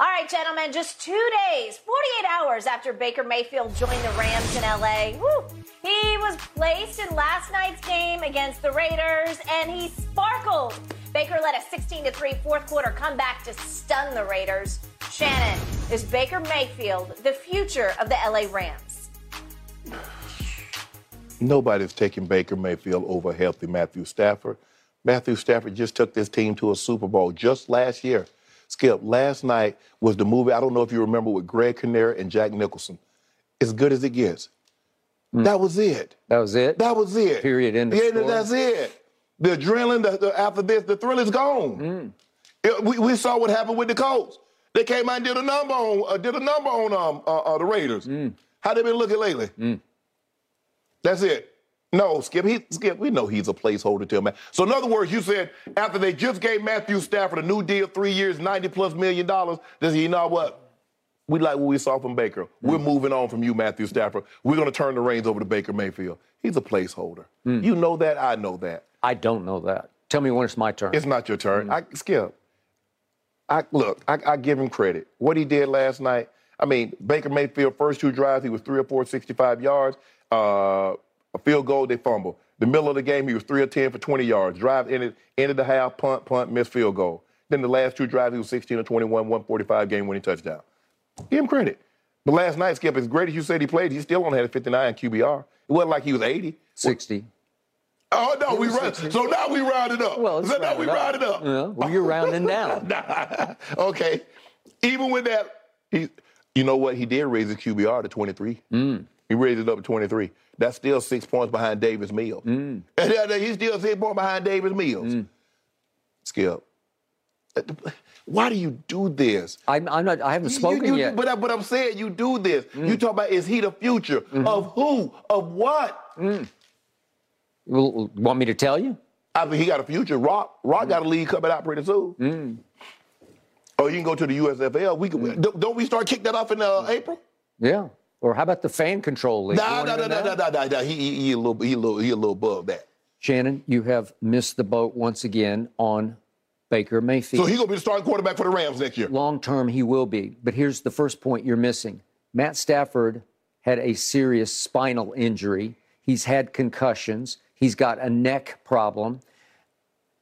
All right, gentlemen, just two days, 48 hours after Baker Mayfield joined the Rams in LA, woo, he was placed in last night's game against the Raiders and he sparkled. Baker led a 16 3 fourth quarter comeback to stun the Raiders. Shannon, is Baker Mayfield the future of the LA Rams? Nobody's taking Baker Mayfield over healthy Matthew Stafford. Matthew Stafford just took this team to a Super Bowl just last year. Skip, last night was the movie, I don't know if you remember, with Greg Kinnear and Jack Nicholson. As good as it gets. Mm. That was it. That was it? That was it. Period. End yeah, that's it. The adrenaline, the, the, after this, the thrill is gone. Mm. It, we, we, saw what happened with the Colts. They came out and did a number on, uh, did a number on um, uh, uh, the Raiders. Mm. How they been looking lately? Mm. That's it. No, Skip. He, Skip. We know he's a placeholder till man. So in other words, you said after they just gave Matthew Stafford a new deal, three years, ninety plus million dollars, does he know what? We like what we saw from Baker. Mm. We're moving on from you, Matthew Stafford. We're going to turn the reins over to Baker Mayfield. He's a placeholder. Mm. You know that. I know that. I don't know that. Tell me when it's my turn. It's not your turn. Mm. I, Skip. I look. I, I give him credit. What he did last night. I mean, Baker Mayfield first two drives, he was three or four, 65 yards. Uh, a field goal, they fumble. The middle of the game, he was three or ten for 20 yards. Drive ended, ended the half, punt, punt, missed field goal. Then the last two drives, he was 16 or 21, 145 game winning touchdown. Give him credit. But last night, Skip, as great as you said he played, he still only had a 59 QBR. It wasn't like he was 80. 60. Oh no, we round. So now we rounded up. Well, so now we up. rounded up. Yeah, well, you're rounding down. okay. Even with that, he, you know what? He did raise his QBR to 23. Mm. He raised it up to 23. That's still six points behind Davis Mills. Mm. And he's still six points behind Davis Mills. Mm. Skip. Why do you do this? I'm, I'm not. I haven't spoken you, you, yet. But, but I'm saying you do this. Mm. You talk about is he the future mm-hmm. of who? Of what? Mm. Well, want me to tell you? I mean, he got a future. Rock, Rock mm. got a league coming out pretty soon. Mm. Or oh, you can go to the USFL. We can, mm. don't we start kick that off in uh, April? Yeah. Or how about the fan control league? No, no, no, no, no, no, no, no. He, he, he a little, he a little, he a little above that. Shannon, you have missed the boat once again on Baker Mayfield. So he's gonna be the starting quarterback for the Rams next year. Long term, he will be. But here's the first point you're missing: Matt Stafford had a serious spinal injury. He's had concussions. He's got a neck problem.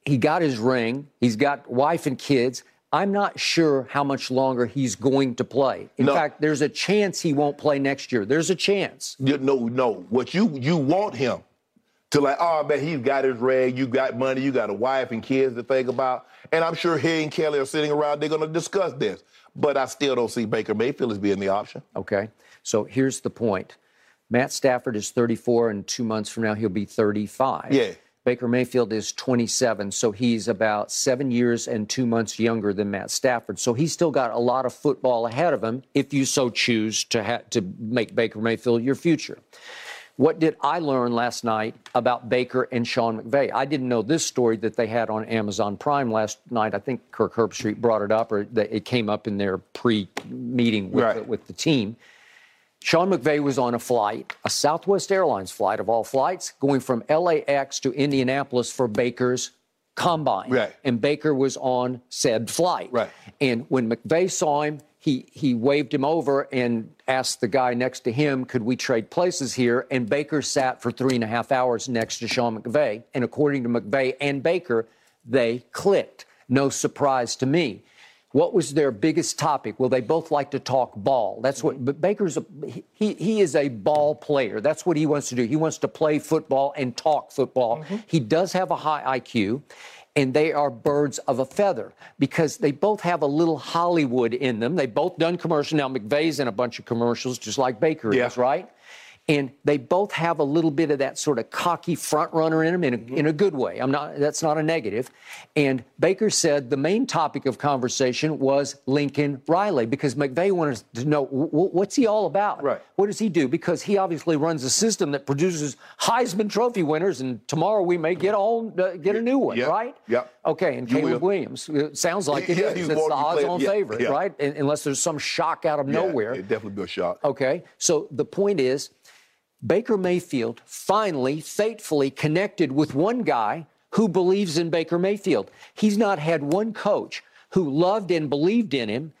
He got his ring. He's got wife and kids. I'm not sure how much longer he's going to play. In no. fact, there's a chance he won't play next year. There's a chance. You, no, no. What you you want him to like, oh man, he's got his reg, you got money, you got a wife and kids to think about. And I'm sure he and Kelly are sitting around, they're gonna discuss this. But I still don't see Baker Mayfield as being the option. Okay. So here's the point. Matt Stafford is 34, and two months from now he'll be 35. Yeah. Baker Mayfield is 27, so he's about seven years and two months younger than Matt Stafford. So he's still got a lot of football ahead of him if you so choose to, ha- to make Baker Mayfield your future. What did I learn last night about Baker and Sean McVay? I didn't know this story that they had on Amazon Prime last night. I think Kirk Herbstreit brought it up, or it came up in their pre-meeting with, right. the, with the team. Sean McVay was on a flight, a Southwest Airlines flight of all flights, going from LAX to Indianapolis for Baker's combine. Right. And Baker was on said flight. Right. And when McVay saw him, he, he waved him over and asked the guy next to him, could we trade places here? And Baker sat for three and a half hours next to Sean McVay. And according to McVay and Baker, they clicked. No surprise to me. What was their biggest topic? Well, they both like to talk ball. That's what. But Baker's a, he he is a ball player. That's what he wants to do. He wants to play football and talk football. Mm-hmm. He does have a high IQ. And they are birds of a feather because they both have a little Hollywood in them. They both done commercials. Now McVay's in a bunch of commercials, just like Baker yeah. is, right? And they both have a little bit of that sort of cocky front runner in them in a, mm-hmm. in a good way. I'm not that's not a negative. And Baker said the main topic of conversation was Lincoln Riley because McVay wanted to know what's he all about? Right. What does he do? Because he obviously runs a system that produces Heisman Trophy winners, and tomorrow we may get all uh, get a new one, yep. right? Yep. Okay. And you Caleb will. Williams it sounds like it yeah, is. It's the odds-on yeah, favorite, yeah. right? Unless there's some shock out of nowhere. It definitely be a shock. Okay. So the point is Baker Mayfield finally, fatefully connected with one guy who believes in Baker Mayfield. He's not had one coach who loved and believed in him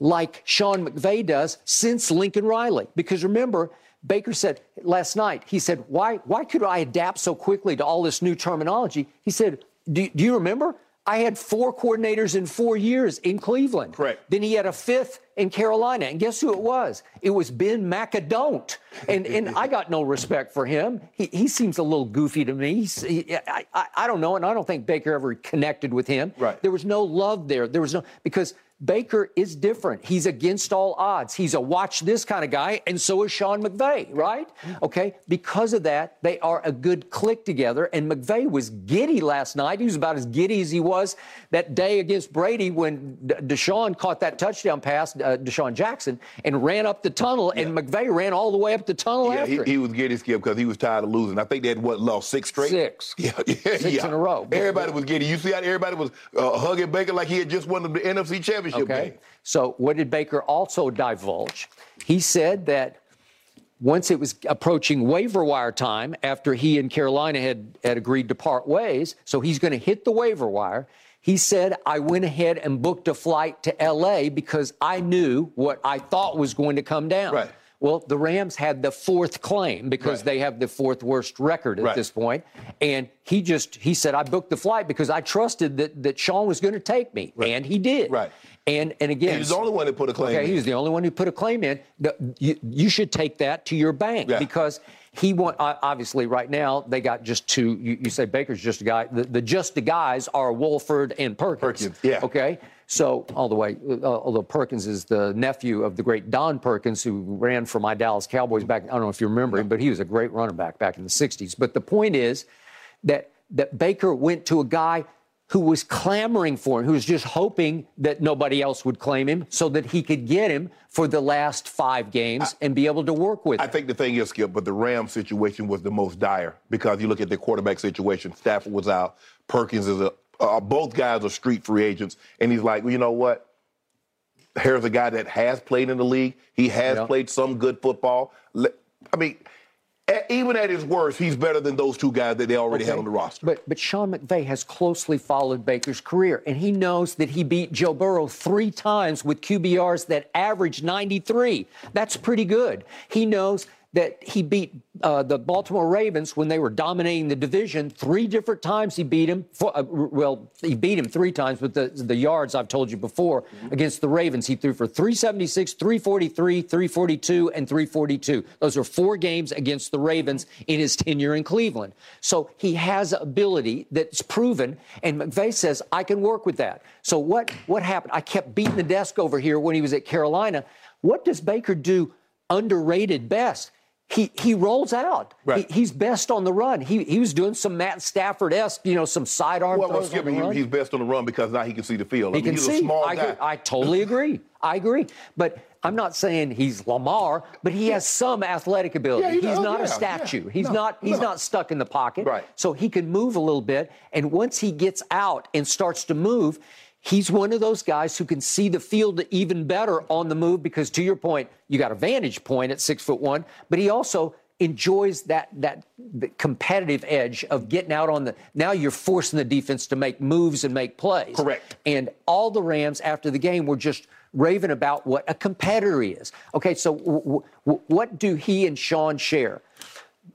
like Sean McVay does since Lincoln Riley. Because remember, Baker said last night, he said, why, why could I adapt so quickly to all this new terminology? He said, do, do you remember? I had four coordinators in four years in Cleveland. Correct. Then he had a fifth in Carolina. And guess who it was? It was Ben McAdoo. And, and I got no respect for him. He, he seems a little goofy to me. He, I, I, I don't know. And I don't think Baker ever connected with him. Right. There was no love there. There was no, because Baker is different. He's against all odds. He's a watch this kind of guy, and so is Sean McVay, right? Okay. Because of that, they are a good click together. And McVay was giddy last night. He was about as giddy as he was that day against Brady when Deshaun caught that touchdown pass, uh, DeSean Jackson, and ran up the tunnel, yeah. and McVay ran all the way up the tunnel yeah, after. He, he was giddy skip because he was tired of losing. I think they had what lost six straight. Six. Yeah, yeah, six yeah. in a row. Everybody was giddy. You see how everybody was uh, hugging Baker like he had just won the NFC Championship okay. So, what did Baker also divulge? He said that once it was approaching waiver wire time after he and Carolina had, had agreed to part ways, so he's going to hit the waiver wire. He said, I went ahead and booked a flight to LA because I knew what I thought was going to come down. Right. Well, the Rams had the fourth claim because right. they have the fourth worst record at right. this point. And he just he said, I booked the flight because I trusted that, that Sean was going to take me. Right. And he did. Right. And and again, he was the only one that put a claim. Okay, in. he was the only one who put a claim in. The, you, you should take that to your bank yeah. because he want obviously right now they got just two. You, you say Baker's just a guy. The, the, just the guys are Wolford and Perkins. Perkins, yeah. Okay, so all the way. Uh, although Perkins is the nephew of the great Don Perkins who ran for my Dallas Cowboys back. I don't know if you remember him, but he was a great running back back in the '60s. But the point is that that Baker went to a guy who was clamoring for him, who was just hoping that nobody else would claim him so that he could get him for the last five games I, and be able to work with I him. think the thing is, Skip, but the Rams situation was the most dire because you look at the quarterback situation. Stafford was out. Perkins is a, uh, both guys are street free agents. And he's like, well, you know what? Here's a guy that has played in the league. He has played some good football. I mean, even at his worst, he's better than those two guys that they already okay. had on the roster. But but Sean McVay has closely followed Baker's career, and he knows that he beat Joe Burrow three times with QBRs that averaged 93. That's pretty good. He knows that he beat uh, the Baltimore Ravens when they were dominating the division. Three different times he beat him. For, uh, well, he beat him three times, but the, the yards I've told you before mm-hmm. against the Ravens, he threw for 376, 343, 342, and 342. Those are four games against the Ravens in his tenure in Cleveland. So he has ability that's proven, and McVay says, I can work with that. So what, what happened? I kept beating the desk over here when he was at Carolina. What does Baker do underrated best? He he rolls out. Right. He, he's best on the run. He he was doing some Matt Stafford esque, you know, some sidearm well, throws. Well, he, he's best on the run because now he can see the field. He I mean, can he's see. A small I, guy. I totally agree. I agree. But I'm not saying he's Lamar, but he has some athletic ability. Yeah, he he's does, not yeah, a statue. yeah. He's No, not he's no. not stuck in the pocket. Right. So he can move a little bit. And once he gets out and starts to move, he's one of those guys who can see the field even better on the move because to your point, you got a vantage point at six foot one, but he also enjoys that that competitive edge of getting out on the now you're forcing the defense to make moves and make plays. Correct. And all the Rams after the game were just raving about what a competitor he is. Okay, so w- w- what do he and Sean share?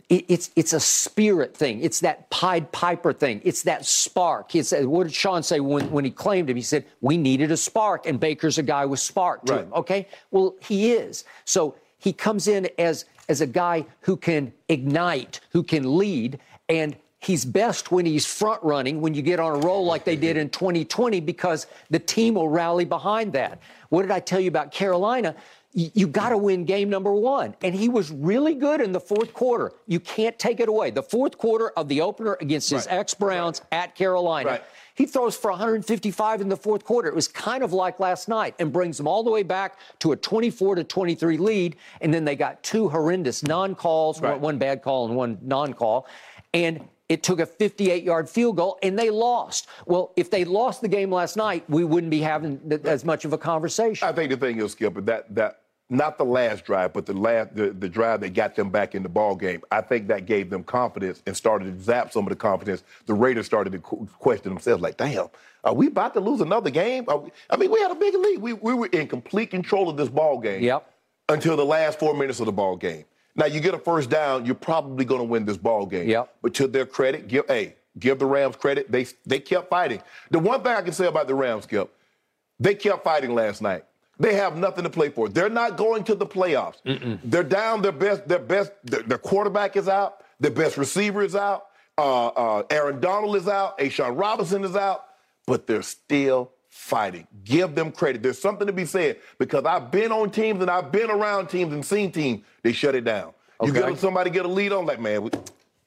It, it's it's a spirit thing. It's that Pied Piper thing. It's that spark. It's what did Sean say when, when he claimed him? He said we needed a spark, and Baker's a guy with spark to Right. him. Okay, well he is. So he comes in as as a guy who can ignite, who can lead, and he's best when he's front running when you get on a roll like they did in 2020 because the team will rally behind that. What did I tell you about Carolina? You got to win game number one. And he was really good in the fourth quarter. You can't take it away. The fourth quarter of the opener against his Right. ex Browns at Carolina. Right. He throws for 155 in the fourth quarter. It was kind of like last night and brings them all the way back to a 24 to 23 lead. And then they got two horrendous non calls, Right. one bad call and one non call. And it took a 58 yard field goal and they lost. Well, if they lost the game last night, we wouldn't be having th- as much of a conversation. I think the thing is, Skip, that that not the last drive, but the last the, the drive that got them back in the ball game. I think that gave them confidence and started to zap some of the confidence. The Raiders started to question themselves, like, "Damn, are we about to lose another game?" We, I mean, we had a big lead. We, we were in complete control of this ball game. Yep. Until the last four minutes of the ball game. Now you get a first down, you're probably going to win this ball game. Yep. But to their credit, give hey, give the Rams credit. They they kept fighting. The one thing I can say about the Rams, Skip, they kept fighting last night. They have nothing to play for. They're not going to the playoffs. Mm-mm. They're down. Their best. Their best. Their, their, quarterback is out. Their best receiver is out. Uh, uh, Aaron Donald is out. A'Shawn Robinson is out. But they're still fighting. Give them credit. There's something to be said because I've been on teams and I've been around teams and seen teams. They shut it down. Okay. You get somebody get a lead on, like man,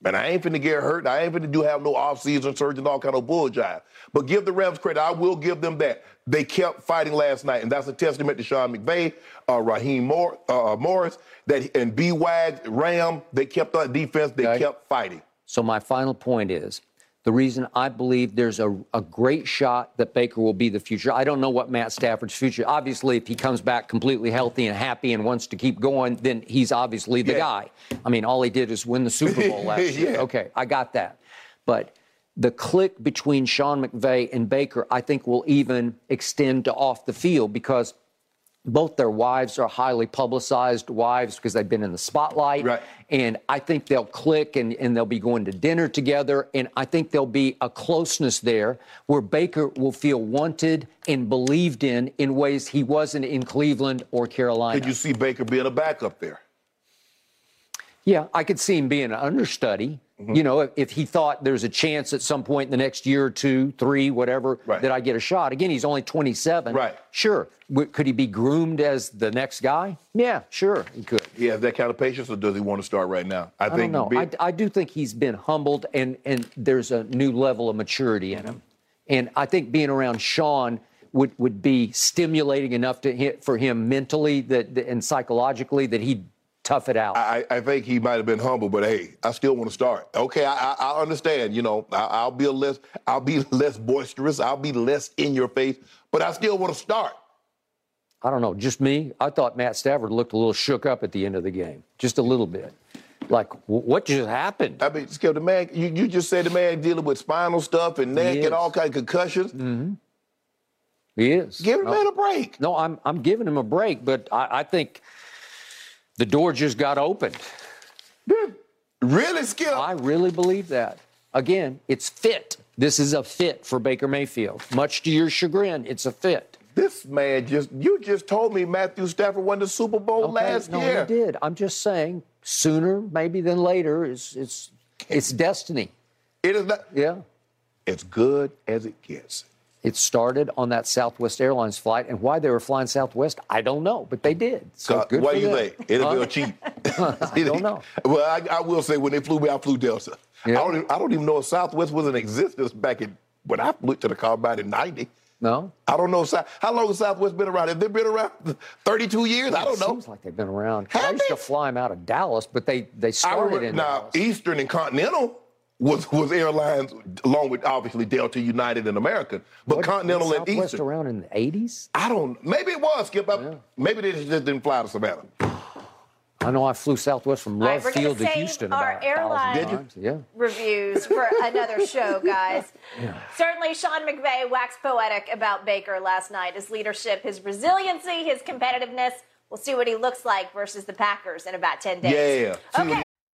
Man, I ain't finna get hurt. I ain't finna do have no off-season surgery and all kind of bull jive. But give the Rams credit. I will give them that. They kept fighting last night, and that's a testament to Sean McVay, uh, Raheem Moore, uh, Morris, that and B Wag, Ram. They kept on defense. They okay. kept fighting. So my final point is the reason I believe there's a, a great shot that Baker will be the future. I don't know what Matt Stafford's future. Obviously, if he comes back completely healthy and happy and wants to keep going, then he's obviously the yeah. guy. I mean, all he did is win the Super Bowl last yeah. year. Okay, I got that. But the click between Sean McVay and Baker, I think, will even extend to off the field because both their wives are highly publicized wives because they've been in the spotlight. Right. And I think they'll click and, and they'll be going to dinner together. And I think there'll be a closeness there where Baker will feel wanted and believed in in ways he wasn't in Cleveland or Carolina. Could you see Baker being a backup there? Yeah, I could see him being an understudy. Mm-hmm. You know, if, if, he thought there's a chance at some point in the next year or two, three, whatever, right. that I get a shot. Again, he's only 27. Right. Sure. W- could he be groomed as the next guy? Yeah, sure, he could. He has that kind of patience, or does he want to start right now? I, I think. Don't know. I, I do think he's been humbled, and and there's a new level of maturity in him, and I think being around Sean would would be stimulating enough to hit for him mentally that and psychologically that he'd tough it out. I, I think he might have been humble, but hey, I still want to start. Okay, I, I, I understand. You know, I, will be a less, I'll be less boisterous. I'll be less in your face, but I still want to start. I don't know, just me. I thought Matt Stafford looked a little shook up at the end of the game, just a little bit. Like, what just happened? I mean, Skip, the man, you, you just said the man dealing with spinal stuff and neck and all kind of concussions. Mm-hmm. He is. Give him no, man a break. No, I'm I'm giving him a break, but I, I think the door just got opened. Really, Skip? I really believe that. Again, it's fit. This is a fit for Baker Mayfield. Much to your chagrin, it's a fit. This man just, you just told me Matthew Stafford won the Super Bowl okay, last no, year. No, he did. I'm just saying, sooner maybe than later, it's, it's, it's destiny. It is not. Yeah. As good as it gets. It started on that Southwest Airlines flight, and why they were flying Southwest, I don't know, but they did. So good what do you them. think? It'll be cheap. I don't know. Well, I, I, will say when they flew me, I flew Delta. Yeah. I, don't even, I don't even know if Southwest was in existence back in when I flew to the Combine in '90. No, I don't know. How long has Southwest been around? Have they been around 32 years? Well, I don't know. Seems like they've been around. Have I used they? to fly them out of Dallas, but they they started remember, in now Dallas. Eastern and Continental was was airlines along with obviously Delta, United, and American, but what, Continental was and Southwest Eastern around in the eighties. I don't. Maybe it was Skip. Yeah. Maybe they just didn't fly to Savannah. I know I flew Southwest from Love right, Field to Houston our about airline times. Yeah. reviews for another show, guys. Yeah. Certainly, Sean McVay waxed poetic about Baker last night. His leadership, his resiliency, his competitiveness. We'll see what he looks like versus the Packers in about ten days. Yeah. Okay.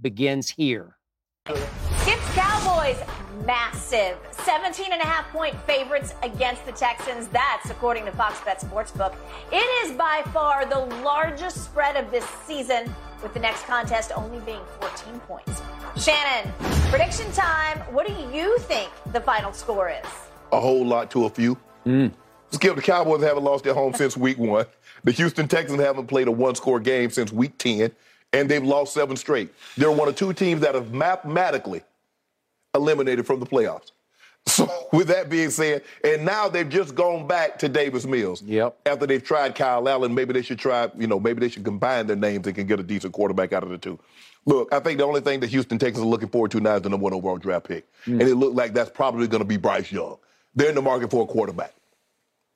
begins here. Skip's Cowboys, massive 17 and a half point favorites against the Texans. That's according to Fox Bet Sportsbook. It is by far the largest spread of this season, with the next contest only being 14 points. Shannon, prediction time. What do you think the final score is? A whole lot to a few. Mm. Skip, the Cowboys haven't lost at home since week one. The Houston Texans haven't played a one score game since week 10, and they've lost seven straight. They're one of two teams that have mathematically eliminated from the playoffs. So, with that being said, and now they've just gone back to Davis Mills. Yep. After they've tried Kyle Allen, maybe they should try, you know, maybe they should combine their names and can get a decent quarterback out of the two. Look, I think the only thing that Houston Texans are looking forward to now is the number one overall draft pick. Mm. And it looked like that's probably going to be Bryce Young. They're in the market for a quarterback.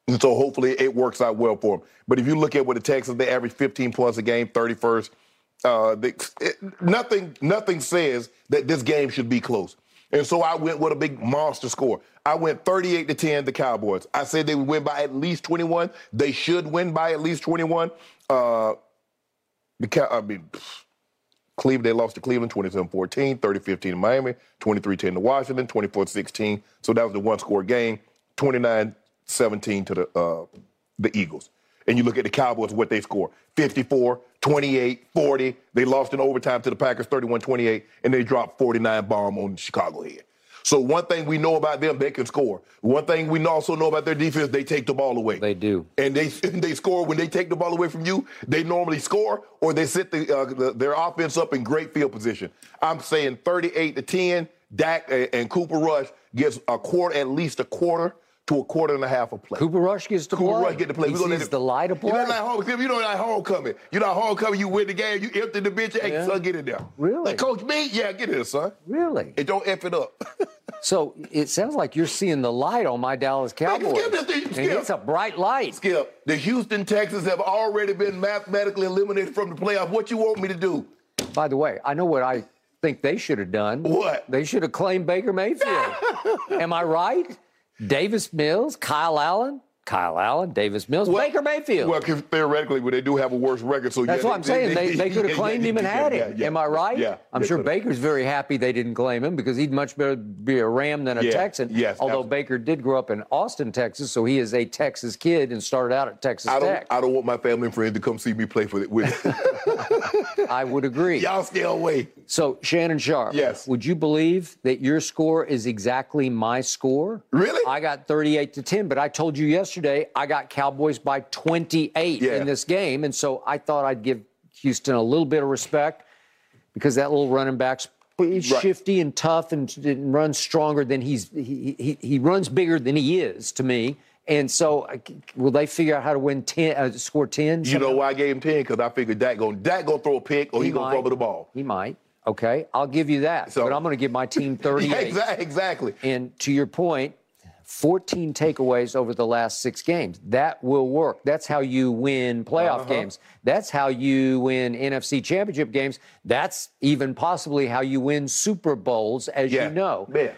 And so hopefully it works out well for them. But if you look at what the Texans, they average 15 points a game, 31st. Uh, it, nothing, nothing says that this game should be close. And so I went with a big monster score. I went 38 to 10, the Cowboys. I said they would win by at least 21. They should win by at least 21. Uh, the I mean, Cleveland, they lost to Cleveland 27-14, 30-15 to Miami, 23-10 to Washington, 24-16. So that was the one-score game. 29-17 to the uh, the Eagles. And you look at the Cowboys, what they score 54, 28, 40. They lost in overtime to the Packers 31 28, and they dropped 49 bomb on Chicago head. So one thing we know about them, they can score. One thing we also know about their defense, they take the ball away. They do, and they they score when they take the ball away from you. They normally score, or they set the, uh, the, their offense up in great field position. I'm saying 38 to 10. Dak and Cooper Rush gets a quarter, at least a quarter to a quarter and a half of play. Cooper Rush gets to Cooper play. Rush get to play. He sees the light of play. You know like homecoming. You know like homecoming. You know homecoming. You win the game. You empty the bench. Hey, yeah. son, get in there. Really? Like Coach me? Yeah, get in there, son. Really? And don't f it up. so it sounds like you're seeing the light on my Dallas Cowboys. Skip, skip, skip, and it's a bright light. Skip. The Houston Texans have already been mathematically eliminated from the playoff. What you want me to do? By the way, I know what I think they should have done. What? They should have claimed Baker Mayfield. Am I right? Davis Mills, Kyle Allen, Kyle Allen, Davis Mills, well, Baker Mayfield. Well, theoretically, but they do have a worse record. So that's yeah, what I'm they, saying. They, they, could have claimed him and had him. Yeah, Am I right? Yeah. I'm sure Baker's very happy they didn't claim him because he'd much better be a Ram than a yeah, Texan. Yes. Although absolutely. Baker did grow up in Austin, Texas, so he is a Texas kid and started out at Texas I don't, Tech. I don't want my family and friends to come see me play for it with. I would agree. Y'all stay away. So Shannon Sharpe. Yes. Would you believe that your score is exactly my score? Really? I got 38 to 10, but I told you yesterday I got Cowboys by 28 yeah. in this game, and so I thought I'd give Houston a little bit of respect because that little running back's right. shifty and tough and, and, runs stronger than he's he, he, he runs bigger than he is to me. And so, will they figure out how to win ten, uh, score ten? You know why I gave him ten? Because I figured Dak going Dak gonna throw a pick or he, he gonna fumble the ball. He might. Okay, I'll give you that. So, but I'm going to give my team 38. yeah, exactly. And to your point, 14 takeaways over the last six games. That will work. That's how you win playoff uh-huh. games. That's how you win NFC championship games. That's even possibly how you win Super Bowls, as yeah. you know. Yeah.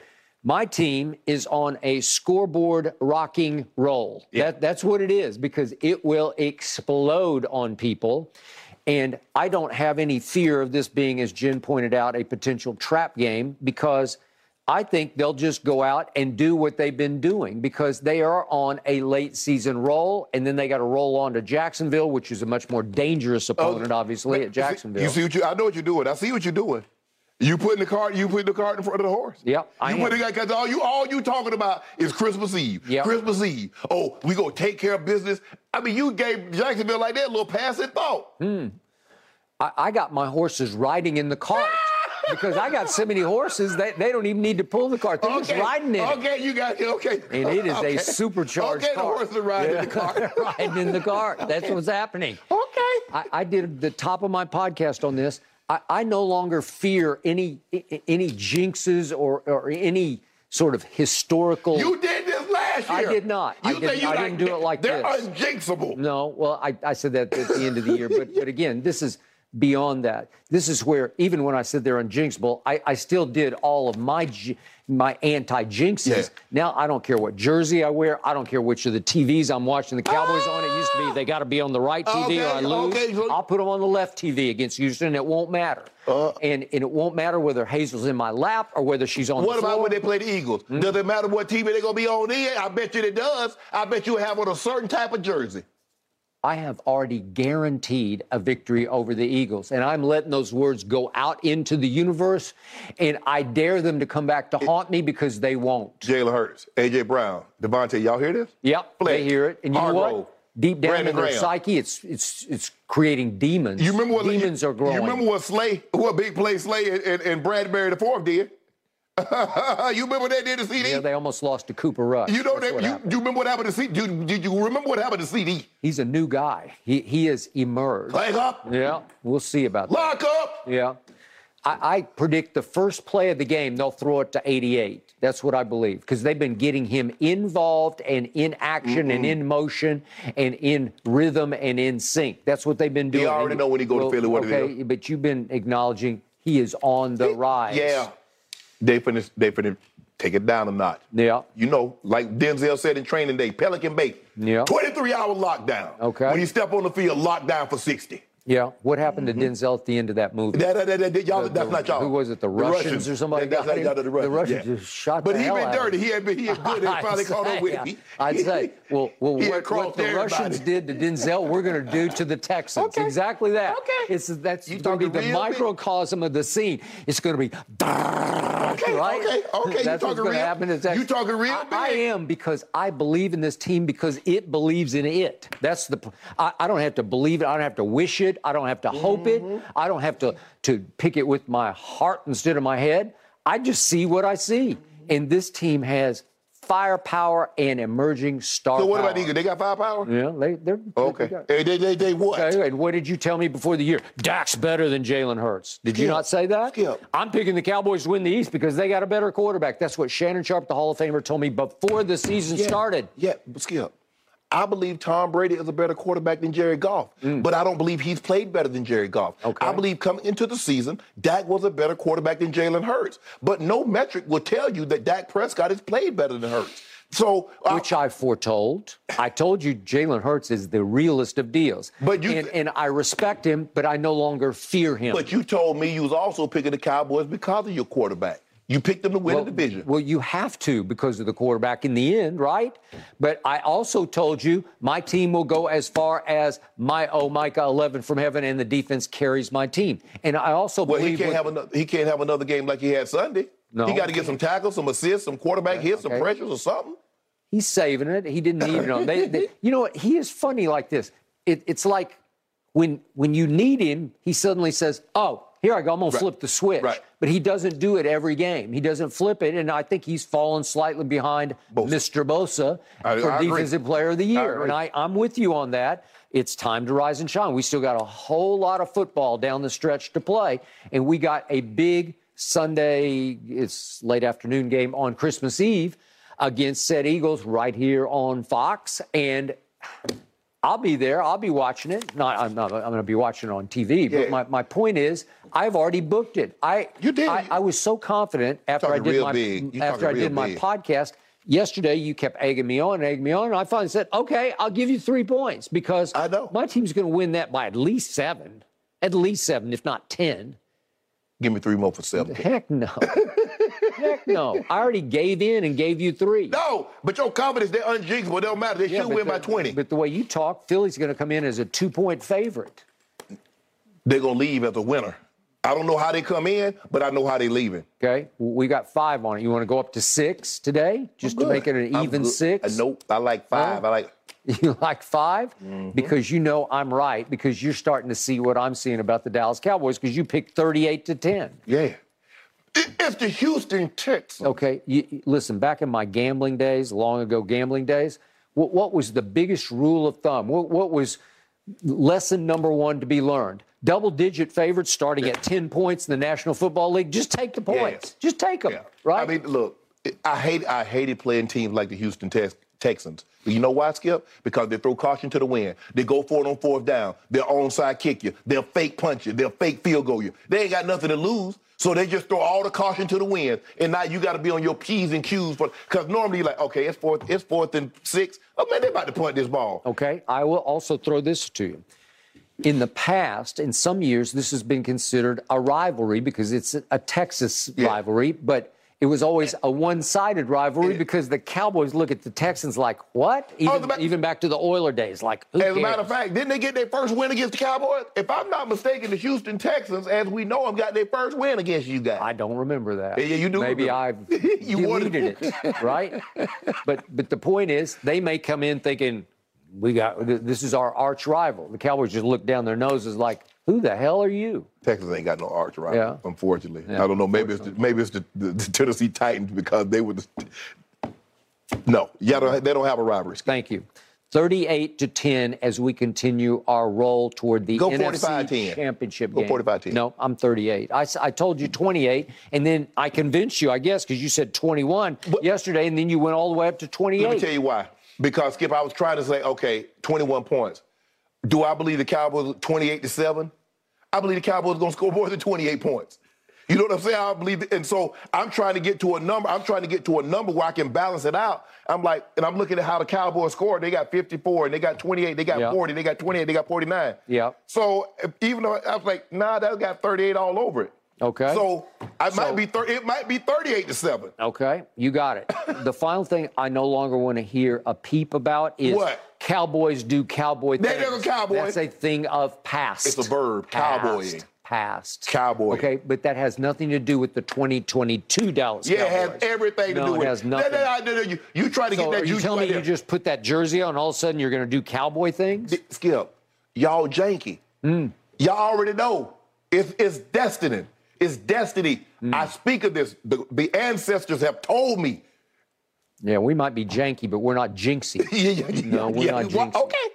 My team is on a scoreboard rocking roll. Yeah. That, that's what it is because it will explode on people. And I don't have any fear of this being, as Jen pointed out, a potential trap game because I think they'll just go out and do what they've been doing because they are on a late season roll, and then they got to roll on to Jacksonville, which is a much more dangerous Oh, opponent, obviously, at Jacksonville. You see what you? I know what you're doing. I see what you're doing. You putting the cart, you putting the cart in front of the horse. Yep, I you am. put the because all you all you talking about is Christmas Eve. Yep. Christmas Eve. Oh, we gonna take care of business. I mean, you gave Jacksonville like that a little passing thought. Hmm. I, I got my horses riding in the cart. because I got so many horses they, they don't even need to pull the cart. They're just riding in it. Okay, you got it. Okay. And it is okay. a supercharged Okay, car. the horse is riding in the car. riding in the car. That's what's happening. Okay. I, I did the top of my podcast on this. I, I no longer fear any any jinxes or, or any sort of historical. You did this last year. I did not. I You did, you I like, didn't do it like that. they're this. unjinxable. No, well, I, I said that at the end of the year, but but again, this is beyond that. This is where even when I said they're unjinxable, I, I still did all of my my anti jinxes. Yeah. Now I don't care what jersey I wear. I don't care which of the TVs I'm watching the Cowboys on. It used to be they got to be on the right TV or I lose. okay, I'll put them on the left TV against Houston. It won't matter. and and it won't matter whether Hazel's in my lap or whether she's on the What about when they play the Eagles? Hmm? Does it matter what TV they're gonna be on then? I bet you it does. I bet you have on a certain type of jersey. I have already guaranteed a victory over the Eagles. And I'm letting those words go out into the universe. And I dare them to come back to haunt me because they won't. Jalen Hurts, AJ Brown, DeVonta, y'all hear this? Yep, they hear it. And you know Hargrave, what? Deep down Brandon in their Graham. psyche, it's it's it's creating demons. You remember what demons you, are growing. You remember what Slay, what big play Slay and, and, and Bradberry the fourth did? you remember what they did to CD? yeah, they almost lost to Cooper Rush. you know That's that you, you remember what happened to CD? Did, did you remember what happened to CD? He's a new guy. He he has emerged. Leg up, Yeah, we'll see about that. lock up. Yeah. I, I predict the first play of the game, they'll throw it to 88. That's what I believe because they've been getting him involved and in action and in motion and in rhythm and in sync. That's what they've been doing. already And- know when he go to Philly what okay, do. but you've been acknowledging he is on the rise. Yeah, they finna they finna take it down a notch. Yeah. You know, like Denzel said in training day, Pelican Bay. Yeah. 23 hour lockdown. Okay. When you step on the field, lockdown for 60. Yeah. What happened to mm-hmm. Denzel at the end of that movie? That, that, that, that- y'all, The- that's the- not y'all. who was it, the Russians or somebody That- that's not him? y'all, the The Russians. Russians yeah. just shot But the he hell been out dirty. He had been, he had good. They I'd caught say, up with yeah. me. I'd say, well, well what, what the everybody. Russians did to Denzel, we're going to do to the Texans. Okay. Exactly that. Okay. It's that's You going to be talking the real big? microcosm of the scene. It's going to be Okay, right. okay, okay. You That's what's going to happen to Texans. you talking real I, I am because I believe in this team because it believes in it. That's the. I, I don't have to believe it. I don't have to wish it. I don't have to hope Mm-hmm. it. I don't have to to pick it with my heart instead of my head. I just see what I see, and this team has firepower and emerging star So what about power. Eagles? They got firepower? Yeah, they, they're Okay. They they, they, they what? Okay, and what did you tell me before the year? Dak's better than Jalen Hurts. Did you not say that? Skip. I'm picking the Cowboys to win the East because they got a better quarterback. That's what Shannon Sharpe, the Hall of Famer, told me before the season Yeah. started. Yeah, but Skip. I believe Tom Brady is a better quarterback than Jared Goff, but I don't believe he's played better than Jared Goff. Mm. Okay. I believe coming into the season, Dak was a better quarterback than Jalen Hurts, but no metric will tell you that Dak Prescott has played better than Hurts. So, uh, Which I foretold. I told you Jalen Hurts is the realest of deals. But you- and, and I respect him, but I no longer fear him. but you told me you was also picking the Cowboys because of your quarterback. You picked them to win well, the division. Well, you have to because of the quarterback in the end, right? But I also told you my team will go as far as my oh Micah 11 from heaven, and the defense carries my team. And I also well, he can't with- have another. He can't have another game like he had Sunday. No. He got to get some tackles, some assists, some quarterback hits, some pressures, or something. he's saving it. He didn't need it. They, they, you know what? He is funny like this. It, it's like when when you need him, he suddenly says, "Oh, here I go. I'm gonna flip the switch." Right. But he doesn't do it every game. He doesn't flip it, and I think he's fallen slightly behind Bosa. Mr. Bosa I- for I agree. Defensive Player of the Year. agree. and I, I'm with you on that. It's time to rise and shine. We still got a whole lot of football down the stretch to play, and we got a big Sunday. It's late afternoon game on Christmas Eve against said Eagles right here on Fox, and I'll be there. I'll be watching it. Not, I'm not. I'm going to be watching it on TV. Yeah. But my, my point is, I've already booked it. I You did. I, I was so confident after I did my big. After I did real my big. podcast yesterday. You kept egging me on, and egging me on, and I finally said, "Okay, I'll give you three points because I know. my team's going to win that by at least seven, at least seven, if not ten. Give me three more for seven. Heck no, heck no. I already gave in and gave you three. No, but your confidence, they're unjinxable. It don't matter. They Yeah, should win the- by 20. But the way you talk, Philly's going to come in as a two-point favorite. They're going to leave as a winner. I don't know how they come in, but I know how they leaving. Okay, we got five on it. You want to go up to six today, just to make it an even six? Uh, nope, I like five. I like. You like 5 Mm-hmm. because you know I'm right because you're starting to see what I'm seeing about the Dallas Cowboys because you picked 38 to 10. Yeah. It's the Houston Texans. Okay, you, listen. Back in my gambling days, long ago gambling days, what, what was the biggest rule of thumb? What, what was lesson number one to be learned? Double-digit favorites starting at ten points in the National Football League. Just take the points. Just take them. Yeah. Right. I mean, look, I hate I hated playing teams like the Houston Tex- Texans. You know why, Skip? Because they throw caution to the wind. They go for it on fourth down. They'll onside kick you. They'll fake punch you. They'll fake field goal you. They ain't got nothing to lose. So they just throw all the caution to the wind. And now you got to be on your P's and Q's for because normally you're like, okay, it's fourth, it's fourth and six. Oh man, they about to punt this ball. Okay, I will also throw this to you. In the past, in some years, this has been considered a rivalry because it's a Texas Yeah. rivalry, but it was always a one-sided rivalry because the Cowboys look at the Texans like, what? Oh, even, as a ma- even back to the Oiler days, like, who As a matter of fact, didn't they get their first win against the Cowboys? If I'm not mistaken, the Houston Texans, as we know them, got their first win against you guys. I don't remember that. Yeah, you do Maybe. I've You wanted- deleted it, right? But but the point is, they may come in thinking, we got this is our arch rival. The Cowboys just look down their noses like, who the hell are you? Texas ain't got no arch rival, Yeah. unfortunately. Yeah, I don't know. Maybe it's the, maybe it's the, the, the Tennessee Titans because they were. The, no, yeah, they don't- they don't have a rivalry. Thank you. 38 to 10 as we continue our roll toward the Go NFC 45-10. championship Go game. 45-10. No, I'm 38. I, I told you 28, and then I convinced you, I guess, because you said 21 yesterday, and then you went all the way up to 28. Let me tell you why. Because Skip, I was trying to say, okay, 21 points. Do I believe the Cowboys 28 to seven? I believe the Cowboys are going to score more than 28 points. You know what I'm saying? I believe, and so I'm trying to get to a number. I'm trying to get to a number where I can balance it out. I'm like, and I'm looking at how the Cowboys scored. They got 54, and they got 28, they got Yeah. 40, they got 28, they got 49. Yeah. So even though I was like, nah, that got 38 all over it. Okay. So I So- might be thir- it might be 38 to seven. Okay, you got it. the final thing I no longer want to hear a peep about is What? Cowboys do cowboy They things. cowboy. That's a thing of past. It's a verb, Past, cowboying. Past. Cowboy. Okay, but that has nothing to do with the 2022 Dallas Yeah, it has Cowboys. everything to No, do with it. Has nothing. That- that- you, you try to so get that you right me you just put that jersey on, all of a sudden you're going to do cowboy things? Skip, y'all janky. Hmm. Y'all already know. It's, it's destiny. It's destiny. Hmm. I speak of this. The, the ancestors have told me. Yeah, we might be janky, but we're not jinxy. Yeah, yeah, yeah, No, we're yeah. not Well, jinxing. Okay,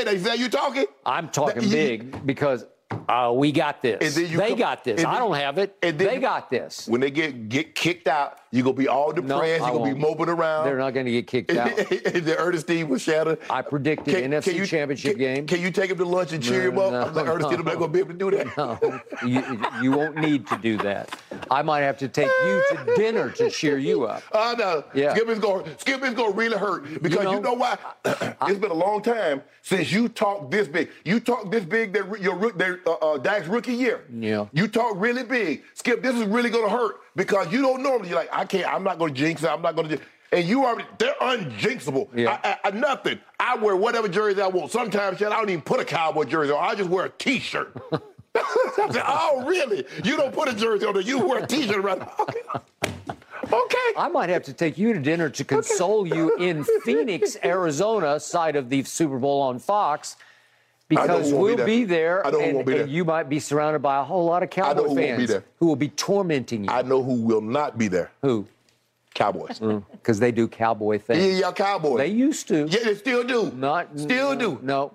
okay. They say you talking. I'm talking That- big because uh, we got this. And then you they come- got this. I don't have it. and then they got this. When they get get kicked out, you gonna be all depressed. I you gonna be won't. moping around. They're not going to get kicked out. the Ernestine was shattered. I predicted NFC Championship can, game. Can you take him to lunch and cheer him up? No, I'm like, Ernestine, I'm not gonna be able to do that. No, you, you won't need to do that. I might have to take you to dinner to cheer you up. Oh no, Yeah. Skip is going. Skip is going to really hurt because you know- know, why? it's been a long time since you talked this big. You talked this big that your their uh, uh, Dak's rookie year. Yeah. You talk really big. Skip, this is really going to hurt because you don't normally. You're like, I can't. I'm not going to jinx it. I'm not going to. And you are. They're unjinxable. Yeah. I, I, I- nothing. I wear whatever jersey I want. Sometimes shit, I don't even put a cowboy jersey on. I just wear a T-shirt. I said, oh, really? You don't put a jersey on. You wear a T-shirt around. Okay. I might have to take you to dinner to console you in Phoenix, Arizona, side of the Super Bowl on Fox, because who won't be we'll be there, I know who and, won't be there. you might be surrounded by a whole lot of know Cowboy who won't be fans there. who will be tormenting you. I know who will not be there. who? Cowboys. Mm. Because they do Cowboy things. Yeah, y'all Cowboys. They used to. Yeah, they still do. Not still no, do. No.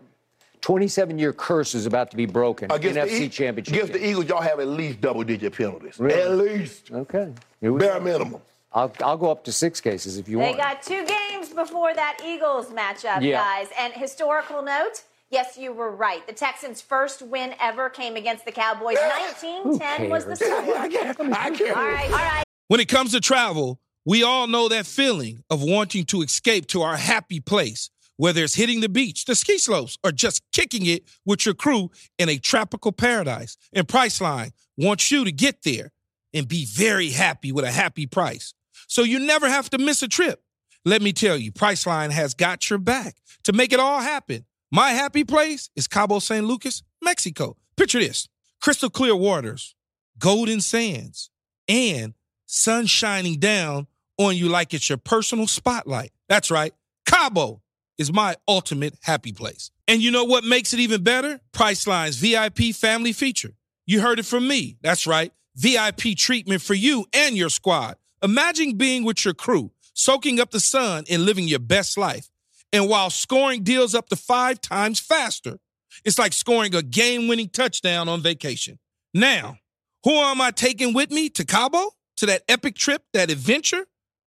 27 year curse is about to be broken. Against NFC the, E- Championship. Against the Eagles, y'all have at least double digit penalties. Really? At least. Okay. Here we Bare go. minimum. I'll, I'll go up to six cases if you They want. They got two games before that Eagles matchup, Yeah. guys. And historical note. Yes, you were right. The Texans' first win ever came against the Cowboys. 1910 was the cares? score. I can't. I can't. All right, all right. When it comes to travel, we all know that feeling of wanting to escape to our happy place, whether it's hitting the beach, the ski slopes, or just kicking it with your crew in a tropical paradise. And Priceline wants you to get there and be very happy with a happy price. So you never have to miss a trip. Let me tell you, Priceline has got your back to make it all happen. My happy place is Cabo San Lucas, Mexico. Picture this crystal clear waters, golden sands, and sun shining down on you like it's your personal spotlight. That's right. Cabo is my ultimate happy place. And you know what makes it even better? Priceline's VIP family feature. You heard it from me. That's right. VIP treatment for you and your squad. Imagine being with your crew, soaking up the sun and living your best life. And while scoring deals up to five times faster, it's like scoring a game winning touchdown on vacation. Now, who am I taking with me to Cabo? To that epic trip, that adventure?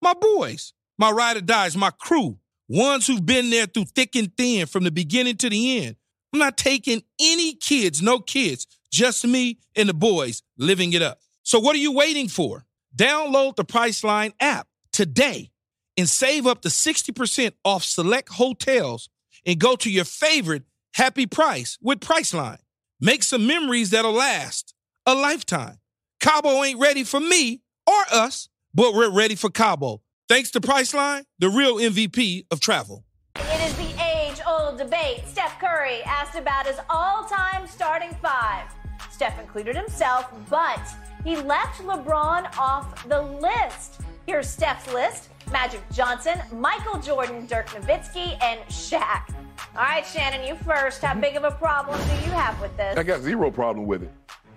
My boys, my ride or dies, my crew, ones who've been there through thick and thin from the beginning to the end. I'm not taking any kids, no kids, just me and the boys living it up. So what are you waiting for? Download the Priceline app today and save up to 60% off select hotels and go to your favorite happy price with Priceline. Make some memories that'll last a lifetime. Cabo ain't ready for me or us, but we're ready for Cabo. Thanks to Priceline, the real MVP of travel. It is the age old debate. Steph Curry asked about his all time starting five. Steph included himself, but he left LeBron off the list. Here's Steph's list Magic Johnson, Michael Jordan, Dirk Nowitzki, and Shaq. All right, Shannon, you first. How big of a problem do you have with this? I got zero problem with it.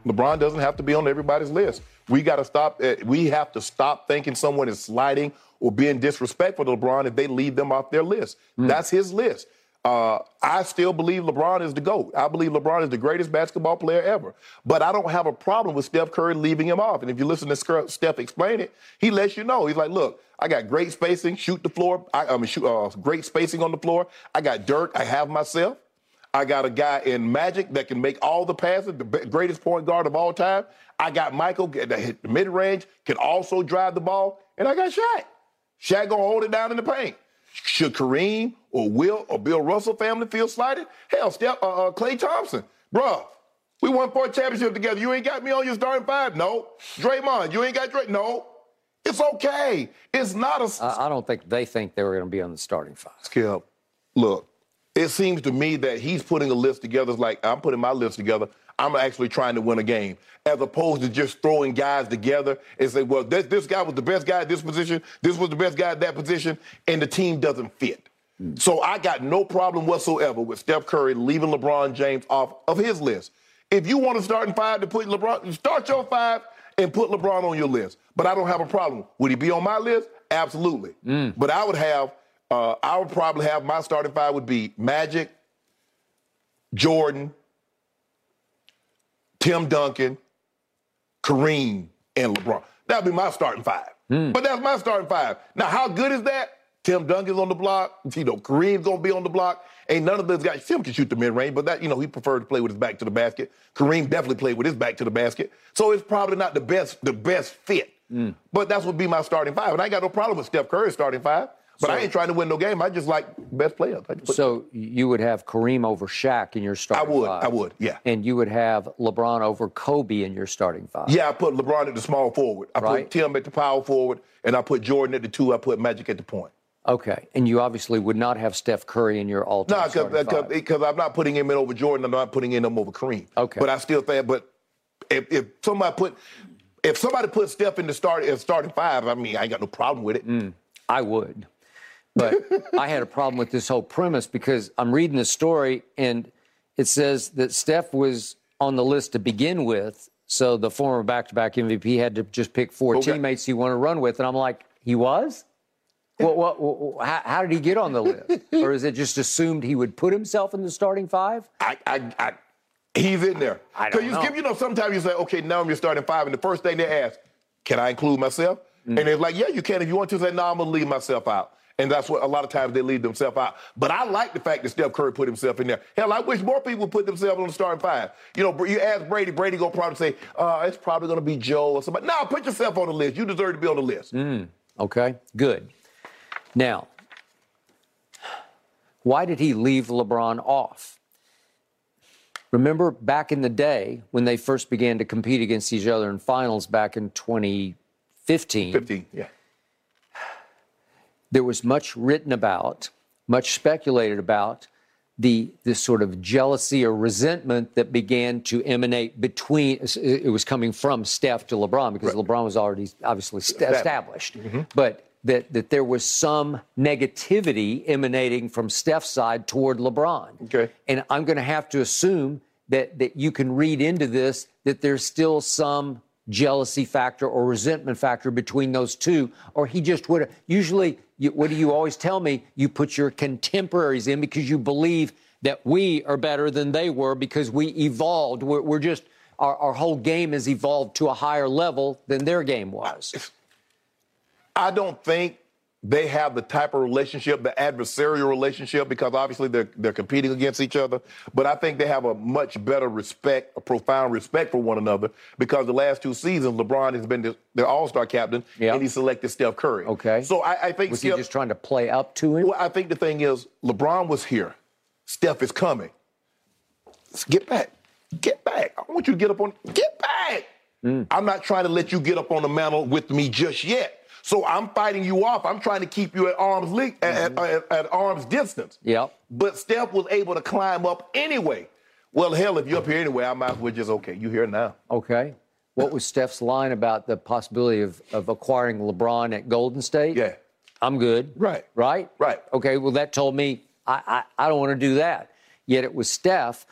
LeBron doesn't have to be on everybody's list. We got to stop. Uh, we have to stop thinking someone is sliding or being disrespectful to LeBron if they leave them off their list. Mm. That's his list. Uh, I still believe LeBron is the GOAT. I believe LeBron is the greatest basketball player ever. But I don't have a problem with Steph Curry leaving him off. And if you listen to Steph explain it, he lets you know. He's like, look, I got great spacing, shoot the floor. I, I mean, shoot, uh, great spacing on the floor. I got Dirk. I have myself. I got a guy in Magic that can make all the passes, the greatest point guard of all time. I got Michael that hit the mid range, can also drive the ball. And I got Shaq. Shaq gonna hold it down in the paint. Should Kareem or Wilt or Bill Russell family feel slighted? Hell, Steph, uh, uh, Klay Thompson, bruh. We won four championships together. You ain't got me on your starting five? No. Draymond, you ain't got Dray? No. It's okay. It's not a. I, I don't think they think they were going to be on the starting five. Skip, look, it seems to me that he's putting a list together It's like I'm putting my list together. I'm actually trying to win a game, as opposed to just throwing guys together and say, well, this, this guy was the best guy at this position, this was the best guy at that position, and the team doesn't fit. Mm. So I got no problem whatsoever with Steph Curry leaving LeBron James off of his list. If you want to start in five to put LeBron, start your five and put LeBron on your list. But I don't have a problem. Would he be on my list? Absolutely. Mm. But I would have, uh, I would probably have my starting five would be Magic, Jordan, Tim Duncan, Kareem, and LeBron. That'd be my starting five. Mm. But that's my starting five. Now, how good is that? Tim Duncan's on the block. You know, Kareem's gonna be on the block. Ain't none of those guys. Tim can shoot the mid range, but that you know he preferred to play with his back to the basket. Kareem definitely played with his back to the basket. So it's probably not the best the best fit. Mm. But that's would be my starting five, and I got no problem with Steph Curry's starting five. But so, I ain't trying to win no game. I just like best players. So you would have Kareem over Shaq in your starting five. I would. Five. I would. Yeah. And you would have LeBron over Kobe in your starting five. Yeah, I put LeBron at the small forward. I right. put Tim at the power forward, and I put Jordan at the two. I put Magic at the point. Okay, and you obviously would not have Steph Curry in your all-time No, because I'm not putting him in over Jordan. I'm not putting in him over Kareem. Okay, but I still think. But if, if somebody put if somebody put Steph in the start in starting five, I mean, I ain't got no problem with it. Mm, I would. But I had a problem with this whole premise because I'm reading the story and it says that Steph was on the list to begin with. So the former back-to-back MVP had to just pick four okay. teammates he wanted to run with, and I'm like, he was. What, what, what, how, how, did he get on the list? or is it just assumed he would put himself in the starting five? I, I, I he's in there. I don't you know. You know, sometimes you say, okay, now I'm your starting five, and the first thing they ask, can I include myself? Mm. And they're like, yeah, you can if you want to. Say, no, I'm gonna leave myself out. And that's what a lot of times they leave themselves out. But I like the fact that Steph Curry put himself in there. Hell, I wish more people put themselves on the starting five. You know, you ask Brady, Brady gonna probably say, uh, it's probably gonna be Joe or somebody. No, put yourself on the list. You deserve to be on the list. Mm. Okay, good. Now, why did he leave LeBron off? Remember back in the day when they first began to compete against each other in finals back in 2015? 15, yeah there was much written about, much speculated about the this sort of jealousy or resentment that began to emanate between. It was coming from Steph to LeBron because right. LeBron was already obviously st- established, mm-hmm. but. That, that there was some negativity emanating from Steph's side toward LeBron. Okay. And I'm going to have to assume that, that you can read into this that there's still some jealousy factor or resentment factor between those two, or he just would have. Usually, you, what do you always tell me? You put your contemporaries in because you believe that we are better than they were because we evolved. We're, we're just, our, our whole game has evolved to a higher level than their game was. I don't think they have the type of relationship, the adversarial relationship, because obviously they're they're competing against each other. But I think they have a much better respect, a profound respect for one another, because the last two seasons LeBron has been the, their All Star captain, Yeah. and he selected Steph Curry. Okay. So I, I think Was he just trying to play up to him? well, I think the thing is LeBron was here, Steph is coming. Get back, get back. I want you to get up on. Get back. Hmm. I'm not trying to let you get up on the mantle with me just yet. So I'm fighting you off. I'm trying to keep you at arm's length, at, Mm-hmm. at, at arm's distance. Yep. But Steph was able to climb up anyway. Well, hell, if you're up here anyway, I might as well just okay. You here now? Okay. What was Steph's line about the possibility of, of acquiring LeBron at Golden State? Yeah. I'm good. Right. Right? Right. Okay, well, that told me I, I, I don't want to do that. Yet it was Steph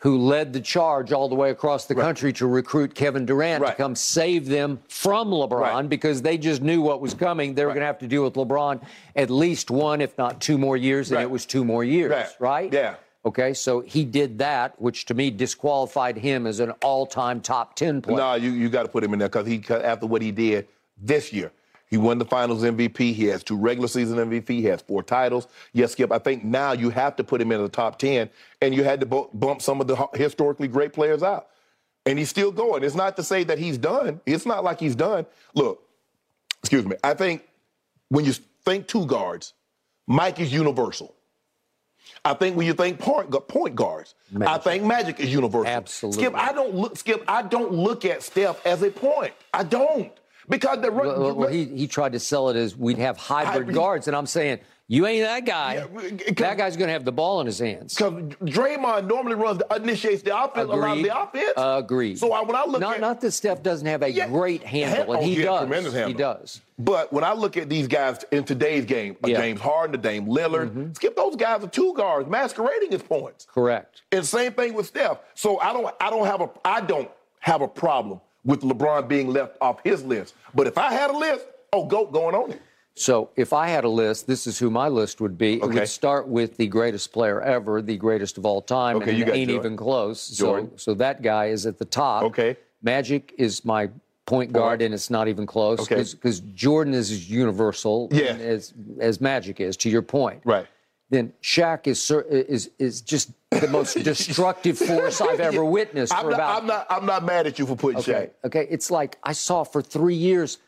who led the charge all the way across the country to recruit Kevin Durant to come save them from LeBron Right. because they just knew what was coming. They were Right. going to have to deal with LeBron at least one, if not two more years, and Right. it was two more years, Right. right? Yeah. Okay, so he did that, which to me disqualified him as an all-time top ten player. No, you, you got to put him in there because he after what he did this year. He won the Finals MVP. He has two regular season MVP. He has four titles. Yes, Skip. I think now you have to put him in the top ten, and you had to bu- bump some of the historically great players out. And he's still going. It's not to say that he's done. It's not like he's done. Look, excuse me. I think when you think two guards, Mike is universal. I think when you think point, point guards, I think Magic is universal. Absolutely. Skip, I don't look. Skip, I don't look at Steph as a point. I don't because the Well, well, well, he, he tried to sell it as we'd have hybrid guards, and I'm saying you ain't that guy. Yeah, that guy's going to have the ball in his hands. because Draymond normally runs the, initiates the offense, a lot of Agreed. the offense. Agreed. So I, when I look not, at not that Steph doesn't have a Yeah. great handle, and Oh, he yeah, does. tremendous He does. But when I look at these guys in today's game, a Yeah. Mm-hmm. James Harden, a Dame Lillard, Skip, those guys are two guards masquerading as points. Correct. And same thing with Steph. So I don't I don't have a I don't have a problem with LeBron being left off his list. But if I had a list, oh go going on it. So if I had a list, this is who my list would be. It Okay. would start with the greatest player ever, the greatest of all time, Okay, and you got ain't Jordan. even close. Jordan. So so that guy is at the top. Okay. Magic is my point guard, and it's not even close Okay. because Jordan is as universal Yeah. as as Magic is. To your point, Right. Then Shaq is is is just the most destructive force I've ever witnessed I'm for not, about I'm not I'm not mad at you for putting Okay. Okay. It's like I saw for three years,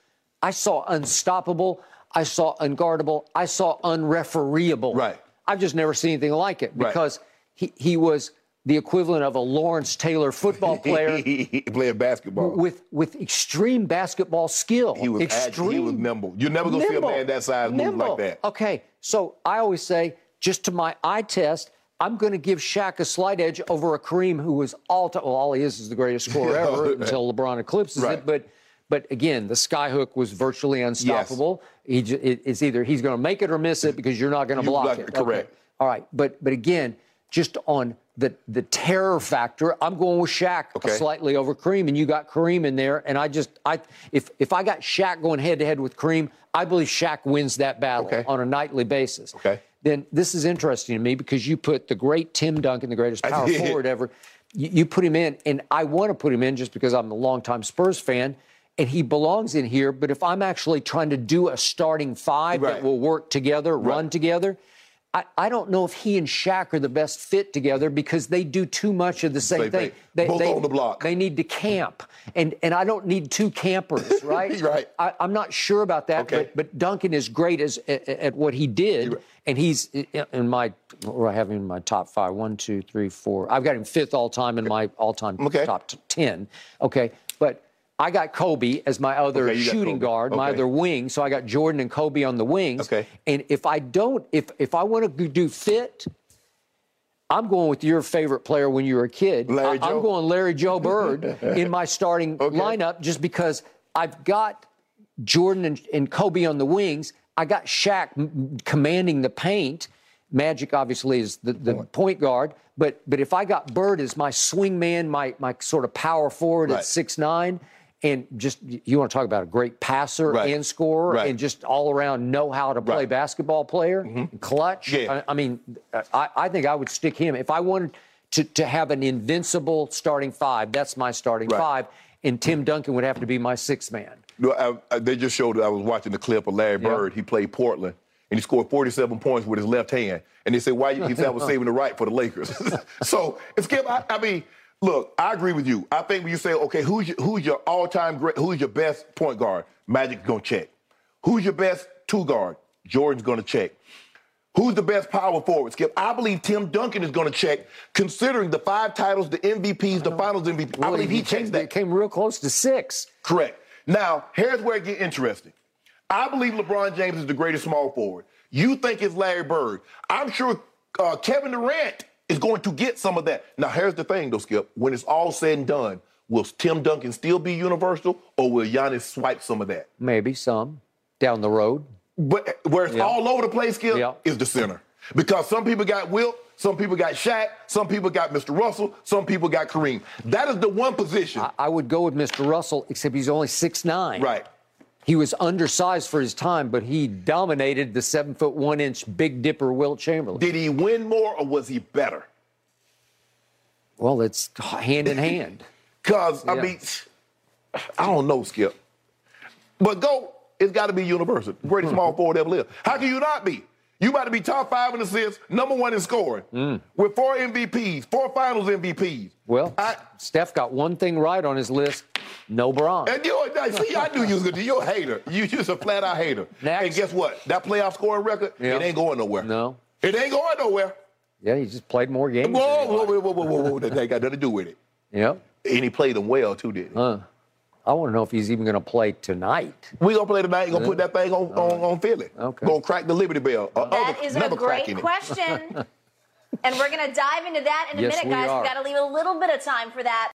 I saw unstoppable, I saw unguardable, I saw unrefereeable. Right. I've just never seen anything like it Right. because he, he was the equivalent of a Lawrence Taylor football player Shaq. playing basketball. with with extreme basketball skill. he was extreme. agile, he was nimble. You're never gonna see a man that size move like that. Okay, so I always say, just to my eye test, I'm going to give Shaq a slight edge over a Kareem who was all time. Well, all he is is the greatest scorer ever until LeBron eclipses Right. it. But but again, the skyhook was virtually unstoppable. He it's either he's going to make it or miss it because you're not going to block it, correct. Okay. All right, but but again, just on the the terror factor, I'm going with Shaq Okay. slightly over Kareem, and you got Kareem in there. And I just I if if I got Shaq going head to head with Kareem, I believe Shaq wins that battle Okay. on a nightly basis. Okay. Then this is interesting to me because you put the great Tim Duncan, the greatest power forward ever, you, you put him in, and I want to put him in just because I'm a longtime Spurs fan. And he belongs in here, but if I'm actually trying to do a starting five Right. that will work together, run together, I, I don't know if he and Shaq are the best fit together because they do too much of the same, thing. They, Both they- on the block. They need to camp, and and I don't need two campers, right? Right. I, I'm not sure about that, Okay. but but Duncan is great as at, at what he did, and he's in my. Or I have him in my top five. One, two, three, four. I've got him fifth all time in my all-time Okay. top ten. Okay. I got Kobe as my other Okay, shooting guard, my other wing. So I got Jordan and Kobe on the wings. Okay. And if I don't, if if I want to do fit, I'm going with your favorite player when you were a kid. Larry I, am going Larry Joe Bird in my starting Okay. lineup just because I've got Jordan and, and Kobe on the wings. I got Shaq m- commanding the paint. Magic obviously is the, the point guard, but but if I got Bird as my swing man, my my sort of power forward Right. at six nine, and just you want to talk about a great passer Right. and scorer Right. and just all around know how to play Right. Mm-hmm. basketball player, clutch. Yeah. I, I mean, I, I think I would stick him if I wanted to, to have an invincible starting five. That's my starting five, and Tim Duncan would have to be my sixth man. No, I, they just showed. I was watching the clip of Larry. Bird. He played Portland, and he scored 47 points with his left hand. And they said, "Why?" You, he said, "I was saving the right for the Lakers." so, Skip, I, I mean, look, I agree with you. I think when you say, "Okay, who's your, who's your all-time great? Who's your best point guard?" Magic's gonna check. Who's your best two guard? Jordan's gonna check. Who's the best power forward, Skip? I believe Tim Duncan is going to check, considering the five titles, the MVPs, the Finals MVP. I believe he, came, checks that. came real close to six. Correct. Now, here's where it gets interesting. I believe LeBron James is the greatest small forward. You think it's Larry Bird. I'm sure uh, Kevin Durant is going to get some of that. Now, here's the thing, though, Skip. When it's all said and done, will Tim Duncan still be universal, or will Giannis swipe some of that? Maybe some down the road. But eh, where it's Yeah. all over the place, Skip, Yeah. is the center. Because some people got Wilt, some people got Shaq, some people got Mr. Russell, some people got Kareem. That is the one position. I, I would go with Mr. Russell, except he's only six nine. right. He was undersized for his time, but he dominated the seven foot one inch Big Dipper Wilt Chamberlain. Did he win more or was he better? well, it's hand in hand. Because, I mean, I don't know, Skip. But go, it's got to be universal. Greatest Hmm. small forward ever lived. How can you not be? You about to be top five in assists, number one in scoring, Hmm. with four MVPs, four finals MVPs. Well, I, Steph got one thing right on his list no Bron. and you, see, I knew you was good. You're a hater. You just a flat out hater. Next. And guess what? That playoff scoring record, Yeah. it ain't going nowhere. No. It ain't going nowhere. Yeah, he just played more games. Whoa, than whoa, whoa, whoa, whoa, whoa, whoa. That ain't got nothing to do with it. Yep. And he played them well, too, didn't he? Uh, I want to know if he's even going to play tonight. We gonna play tonight. Gonna put that thing on, on, on Philly. Okay. Gonna crack the Liberty Bell. Uh, That other- is a great question. and we're going to dive into that in a Yes, minute, guys. are. We've got to leave a little bit of time for that.